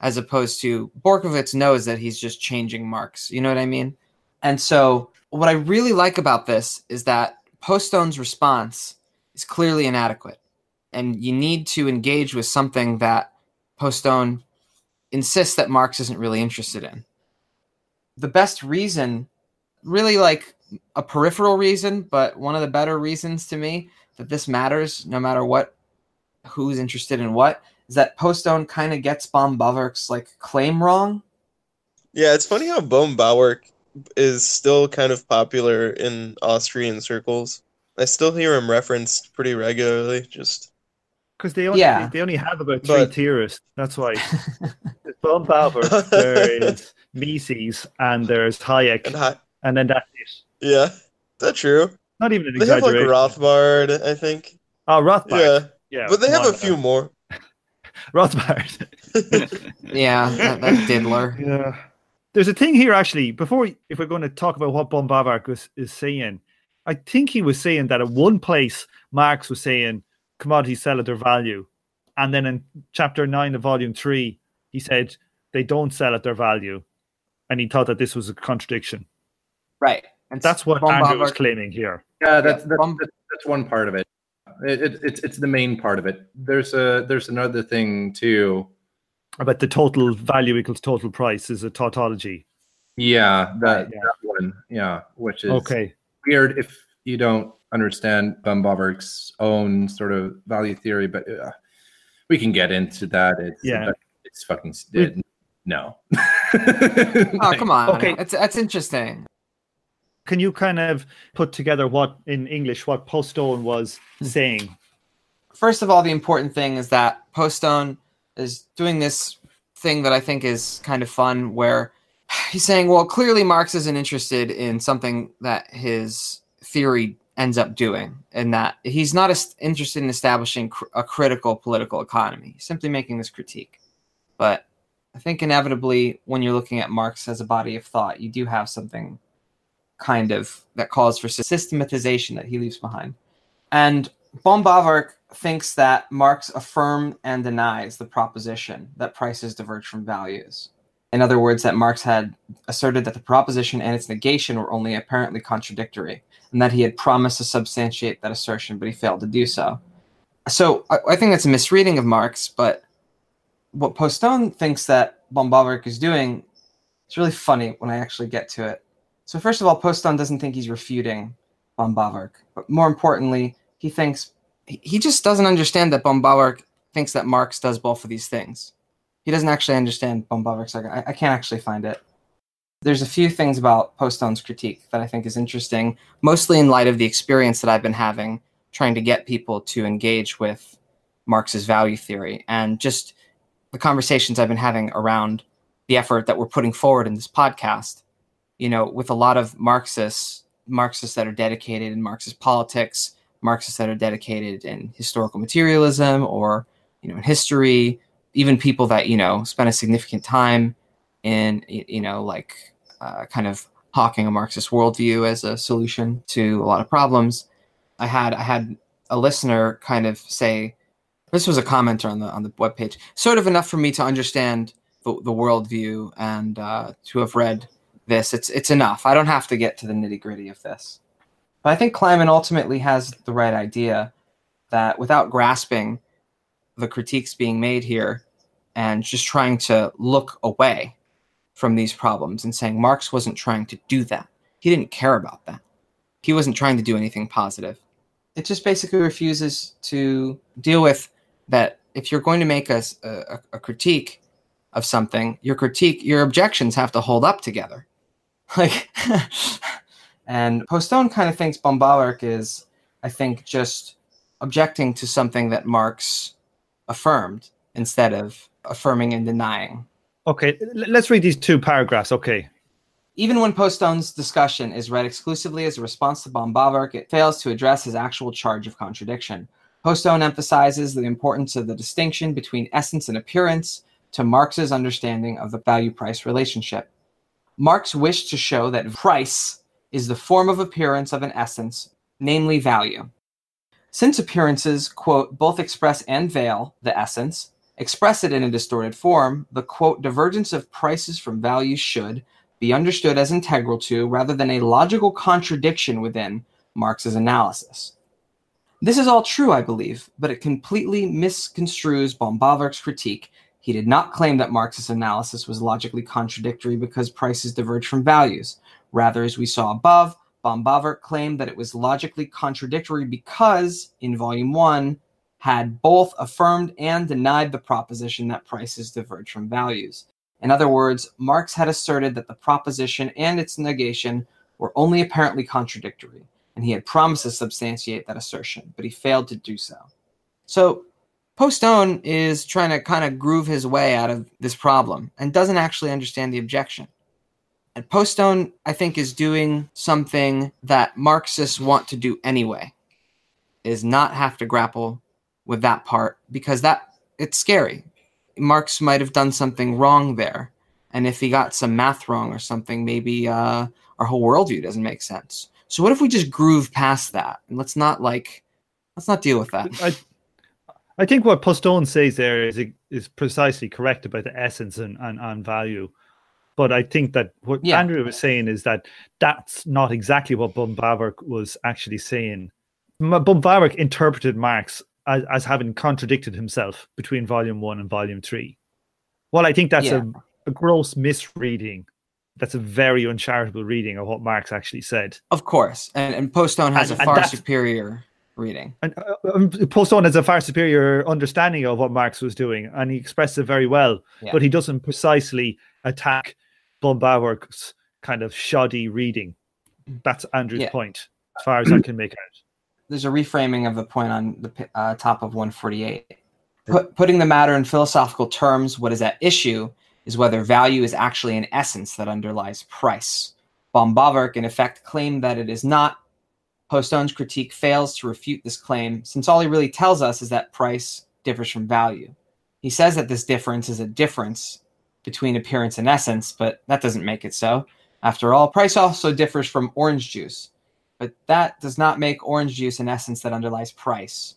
as opposed to Bortkiewicz knows that he's just changing Marx. You know what I mean? And so, what I really like about this is that Postone's response is clearly inadequate, and you need to engage with something that Postone insists that Marx isn't really interested in. The best reason, really like a peripheral reason, but one of the better reasons to me that this matters no matter what who's interested in what is that Postone kind of gets Böhm-Bawerk's like claim wrong. Yeah, it's funny how Böhm-Bawerk is still kind of popular in Austrian circles. I still hear him referenced pretty regularly. Just because they only yeah. they only have about three but... tiers. That's why. Böhm-Bawerk, there is Mises, and there's Hayek, and, Hi- and then that's it. Yeah, is that true. Not even an they exaggeration. have like Rothbard, I think. Oh, Rothbard. Yeah, yeah. But they have a few more. Rothbard. yeah, that, that diddler. Yeah. There's a thing here actually. Before, if we're going to talk about what Böhm-Bawerk was is saying, I think he was saying that at one place Marx was saying commodities sell at their value. And then in chapter nine of volume three, he said they don't sell at their value. And he thought that this was a contradiction. Right. And that's what Von Andrew was claiming here. Yeah, that's, that's, that's, that's one part of it. It, it. It's it's the main part of it. There's a there's another thing too. About the total value equals total price is a tautology. Yeah, that, yeah. that one. Yeah, which is okay. Weird if you don't understand von Bawerk's own sort of value theory, but uh, we can get into that. It's yeah, it's fucking it, no. oh come on! Okay, it's that's interesting. Can you kind of put together what in English what Postone was hmm. saying? First of all, the important thing is that Postone is doing this thing that I think is kind of fun, where he's saying, well, clearly Marx isn't interested in something that his theory ends up doing, and that he's not interested in establishing cr- a critical political economy, simply making this critique. But I think inevitably, when you're looking at Marx as a body of thought, you do have something kind of that calls for systematization that he leaves behind. And von Bawerk thinks that Marx affirmed and denies the proposition that prices diverge from values. In other words, that Marx had asserted that the proposition and its negation were only apparently contradictory, and that he had promised to substantiate that assertion, but he failed to do so. So I, I think that's a misreading of Marx, but what Postone thinks that von is doing, it's really funny when I actually get to it. So first of all, Postone doesn't think he's refuting von but more importantly, he thinks he just doesn't understand that von thinks that Marx does both of these things. He doesn't actually understand von argument. I, I can't actually find it. There's a few things about Postone's critique that I think is interesting, mostly in light of the experience that I've been having trying to get people to engage with Marx's value theory and just the conversations I've been having around the effort that we're putting forward in this podcast you know, with a lot of Marxists, Marxists that are dedicated in Marxist politics, Marxists that are dedicated in historical materialism or, you know, in history, even people that, you know, spend a significant time in, you know, like uh, kind of hawking a Marxist worldview as a solution to a lot of problems. I had I had a listener kind of say, this was a commenter on the on the webpage, sort of enough for me to understand the, the worldview and uh, to have read this. It's it's enough. I don't have to get to the nitty gritty of this. But I think Kliman ultimately has the right idea that without grasping the critiques being made here and just trying to look away from these problems and saying Marx wasn't trying to do that. He didn't care about that. He wasn't trying to do anything positive. It just basically refuses to deal with that if you're going to make a, a, a critique of something, your critique, your objections have to hold up together. Like, and Postone kind of thinks von Bawerk is, I think, just objecting to something that Marx affirmed instead of affirming and denying. Okay, let's read these two paragraphs. Okay. Even when Postone's discussion is read exclusively as a response to von Bawerk, it fails to address his actual charge of contradiction. Postone emphasizes the importance of the distinction between essence and appearance to Marx's understanding of the value price relationship. Marx wished to show that price is the form of appearance of an essence, namely value. Since appearances, quote, both express and veil the essence, express it in a distorted form, the quote, divergence of prices from values should be understood as integral to, rather than a logical contradiction within, Marx's analysis. This is all true, I believe, but it completely misconstrues von Bawerk's critique he did not claim that Marx's analysis was logically contradictory because prices diverge from values. Rather, as we saw above, von Bawerk claimed that it was logically contradictory because, in Volume 1, had both affirmed and denied the proposition that prices diverge from values. In other words, Marx had asserted that the proposition and its negation were only apparently contradictory, and he had promised to substantiate that assertion, but he failed to do so. So, Postone is trying to kind of groove his way out of this problem and doesn't actually understand the objection. And Postone, I think, is doing something that Marxists want to do anyway, is not have to grapple with that part because that it's scary. Marx might have done something wrong there. And if he got some math wrong or something, maybe uh, our whole worldview doesn't make sense. So what if we just groove past that and let's not like let's not deal with that. I, I think what Postone says there is is precisely correct about the essence and, and, and value. But I think that what Yeah. Andrew was saying is that that's not exactly what Böhm-Bawerk was actually saying. Böhm-Bawerk interpreted Marx as, as having contradicted himself between volume one and volume three. Well, I think that's Yeah. a, a gross misreading. That's a very uncharitable reading of what Marx actually said. Of course, and, and Postone has And- a far superior reading. And uh, um, Postone has a far superior understanding of what Marx was doing, and he expressed it very well. Yeah. But he doesn't precisely attack Böhm-Bawerk's kind of shoddy reading. That's Andrew's Yeah. point, as far as I can make out. There's a reframing of the point on the uh, top of 148. Put, putting the matter in philosophical terms, what is at issue is whether value is actually an essence that underlies price. Böhm-Bawerk, in effect, claimed that it is not. Postone's critique fails to refute this claim, since all he really tells us is that price differs from value. He says that this difference is a difference between appearance and essence, but that doesn't make it so. After all, price also differs from orange juice, but that does not make orange juice an essence that underlies price.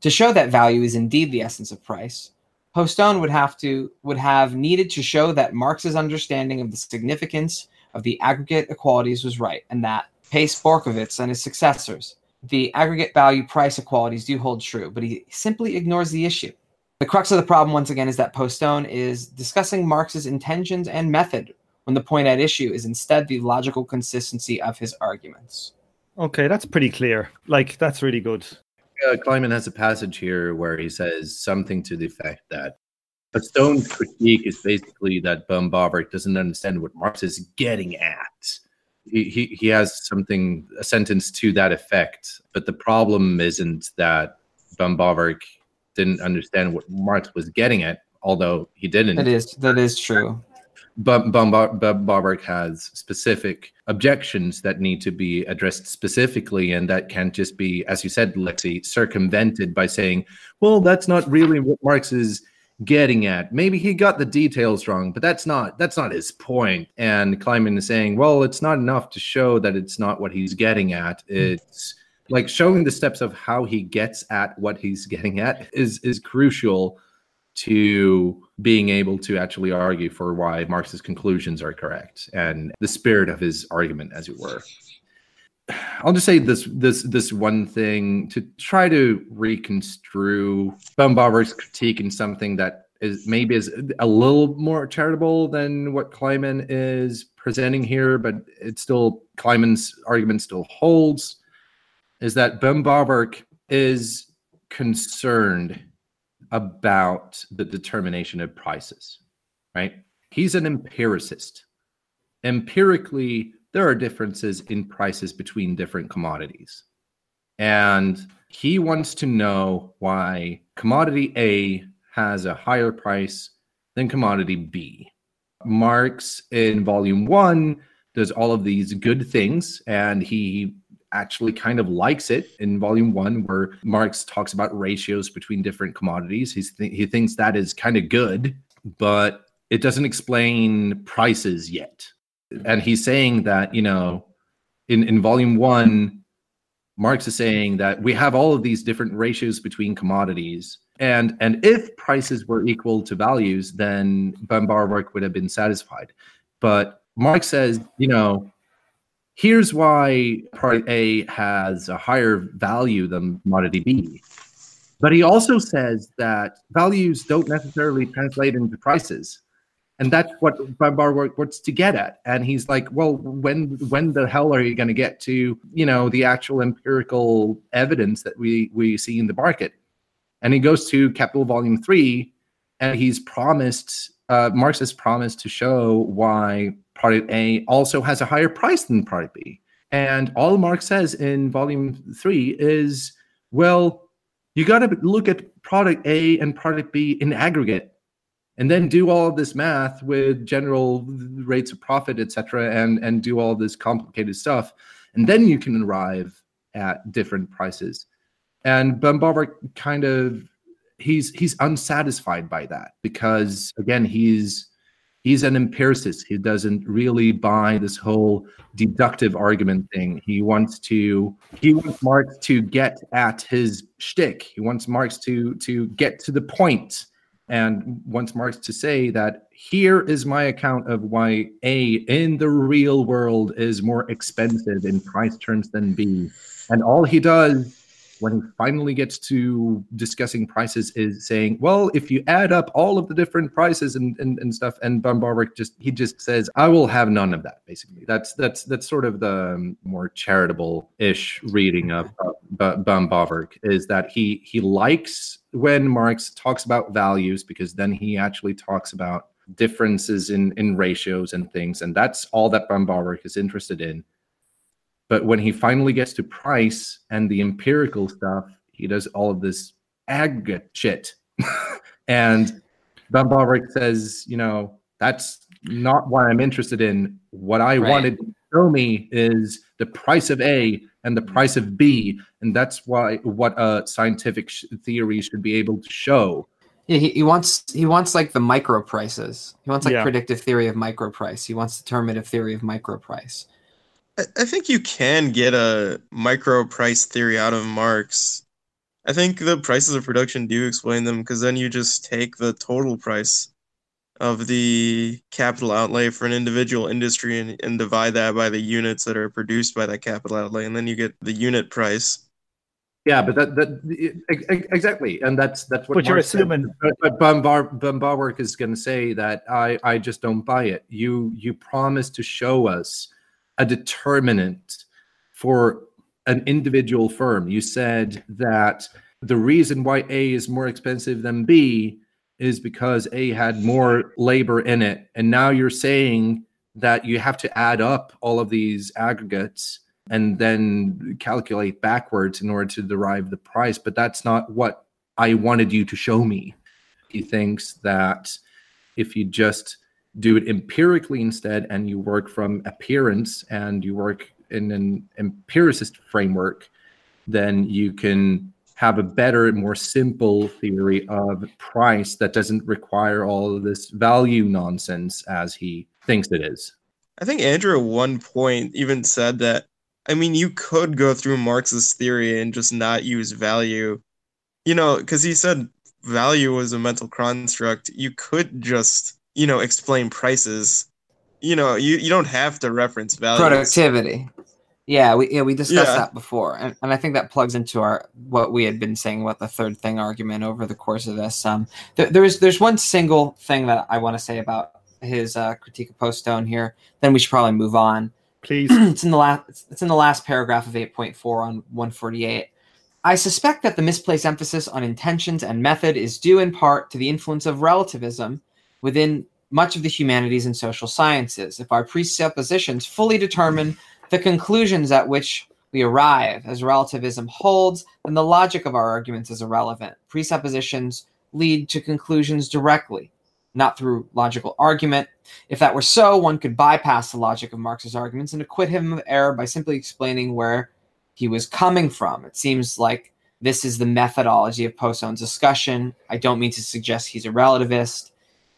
To show that value is indeed the essence of price, Postone would have to would have needed to show that Marx's understanding of the significance of the aggregate equalities was right, and that Pace Bortkiewicz and his successors, the aggregate value price equalities do hold true, but he simply ignores the issue. The crux of the problem, once again, is that Postone is discussing Marx's intentions and method when the point at issue is instead the logical consistency of his arguments. Okay, that's pretty clear. Like, that's really good. uh, Kliman has a passage here where he says something to the effect that Postone's critique is basically that Böhm-Bawerk doesn't understand what Marx is getting at. He, he, he has something, a sentence to that effect, but the problem isn't that Böhm-Bawerk didn't understand what Marx was getting at, although he didn't. That is that is true. But Böhm-Bawerk has specific objections that need to be addressed specifically, and that can't just be, as you said, Lexi, circumvented by saying, "Well, that's not really what Marx is getting at. Maybe he got the details wrong, but that's not that's not his point." And Kliman is saying, "Well, it's not enough to show that it's not what he's getting at. Hmm. It's like showing the steps of how he gets at what he's getting at is is crucial." To being able to actually argue for why Marx's conclusions are correct and the spirit of his argument, as it were. I'll just say this this this one thing to try to reconstrue Böhm-Bawerk's critique in something that is maybe is a little more charitable than what Kliman is presenting here, but it's still Kliman's argument still holds. Is that Böhm-Bawerk is concerned about the determination of prices, right? He's an empiricist. Empirically, there are differences in prices between different commodities. And he wants to know why commodity A has a higher price than commodity B. Marx in volume one does all of these good things, and he actually kind of likes it in volume one, where Marx talks about ratios between different commodities. He's th- he thinks that is kind of good, but it doesn't explain prices yet. And he's saying that, you know, in, in volume one, Marx is saying that we have all of these different ratios between commodities. And, and if prices were equal to values, then Böhm-Bawerk would have been satisfied. But Marx says, you know, here's why product A has a higher value than commodity B. But he also says that values don't necessarily translate into prices. And that's what Böhm-Bawerk wants to get at. And he's like, well, when when the hell are you going to get to, you know, the actual empirical evidence that we we see in the market? And he goes to Capital Volume 3 and he's promised uh, Marx has promised to show why product A also has a higher price than product B. And all Marx says in volume three is, well, you got to look at product A and product B in aggregate and then do all of this math with general rates of profit, et cetera, and, and do all this complicated stuff. And then you can arrive at different prices. And Böhm-Bawerk kind of he's he's unsatisfied by that because again he's he's an empiricist. He doesn't really buy this whole deductive argument thing. He wants to he wants Marx to get at his shtick. He wants Marx to to get to the point and wants Marx to say that here is my account of why A in the real world is more expensive in price terms than B. And all he does when he finally gets to discussing prices is saying, well, if you add up all of the different prices and, and, and stuff, and Böhm-Bawerk just he just says, I will have none of that. Basically, that's that's that's sort of the more charitable-ish reading of, of Böhm-Bawerk is that he he likes when Marx talks about values because then he actually talks about differences in in ratios and things, and that's all that Böhm-Bawerk is interested in but when he finally gets to price and the empirical stuff, he does all of this aggregate shit. and Böhm-Bawerk says, you know, that's not what I'm interested in. What I right. wanted to show me is the price of A and the price of B, and that's why what a scientific sh- theory should be able to show. Yeah, he, he wants he wants like the micro prices. He wants like yeah. predictive theory of micro price. He wants determinative theory of micro price. I think you can get a micro price theory out of Marx. I think the prices of production do explain them because then you just take the total price of the capital outlay for an individual industry and, and divide that by the units that are produced by that capital outlay, and then you get the unit price. Yeah, but that that exactly, and that's that's what. But you're assuming. But Böhm-Bawerk is going to say that I I just don't buy it. You you promise to show us a determinant for an individual firm. You said that the reason why A is more expensive than B is because A had more labor in it. And now you're saying that you have to add up all of these aggregates and then calculate backwards in order to derive the price. But that's not what I wanted you to show me. He thinks that if you just do it empirically instead and you work from appearance and you work in an empiricist framework then you can have a better more simple theory of price that doesn't require all of this value nonsense as he thinks it is. I think andrew at one point even said that i mean you could go through marx's theory and just not use value. You know because he said value was a mental construct. You could just you know, explain prices. You know, you, you don't have to reference values. Productivity. Yeah, we yeah we discussed yeah. that before, and, and I think that plugs into our what we had been saying about the third thing argument over the course of this. Um, there, there's there's one single thing that I want to say about his uh, critique of Postone here. Then we should probably move on. Please, it's in the last it's in the last paragraph of eight point four on one forty eight. I suspect that the misplaced emphasis on intentions and method is due in part to the influence of relativism within much of the humanities and social sciences. If our presuppositions fully determine the conclusions at which we arrive as relativism holds, then the logic of our arguments is irrelevant. Presuppositions lead to conclusions directly, not through logical argument. If that were so, one could bypass the logic of Marx's arguments and acquit him of error by simply explaining where he was coming from. It seems like this is the methodology of Postone's discussion. I don't mean to suggest he's a relativist.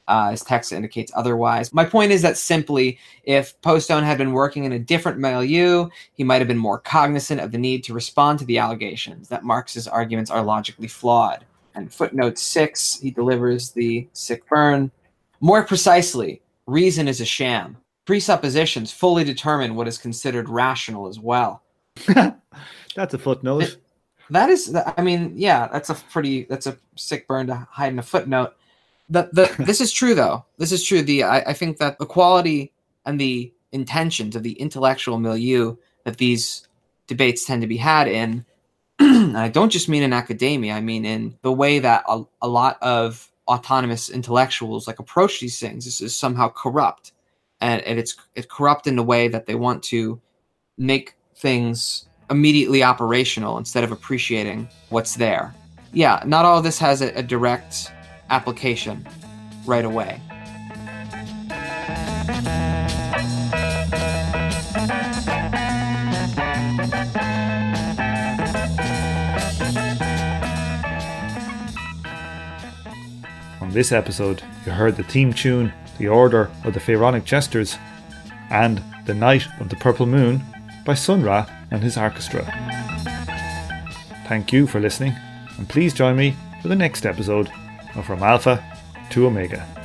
Uh, his text indicates otherwise. My point is that simply, if Postone had been working in a different milieu, he might have been more cognizant of the need to respond to the allegations that Marx's arguments are logically flawed. And footnote six, he delivers the sick burn. More precisely, reason is a sham. Presuppositions fully determine what is considered rational as well. That's a footnote. That is, I mean, yeah, that's a pretty, that's a sick burn to hide in a footnote the, the this is true though. This is true. The I, I think that the quality and the intentions of the intellectual milieu that these debates tend to be had in, I don't just mean in academia. I mean in the way that a, a lot of autonomous intellectuals like approach these things. This is somehow corrupt, and, and it's it's corrupt in a way that they want to make things immediately operational instead of appreciating what's there. Yeah, not all of this has a, a direct application right away. On this episode, you heard the theme tune, The Order of the Pharaonic Jesters, and The Night of the Purple Moon by Sun Ra and his orchestra. Thank you for listening, and please join me for the next episode From Alpha to Omega.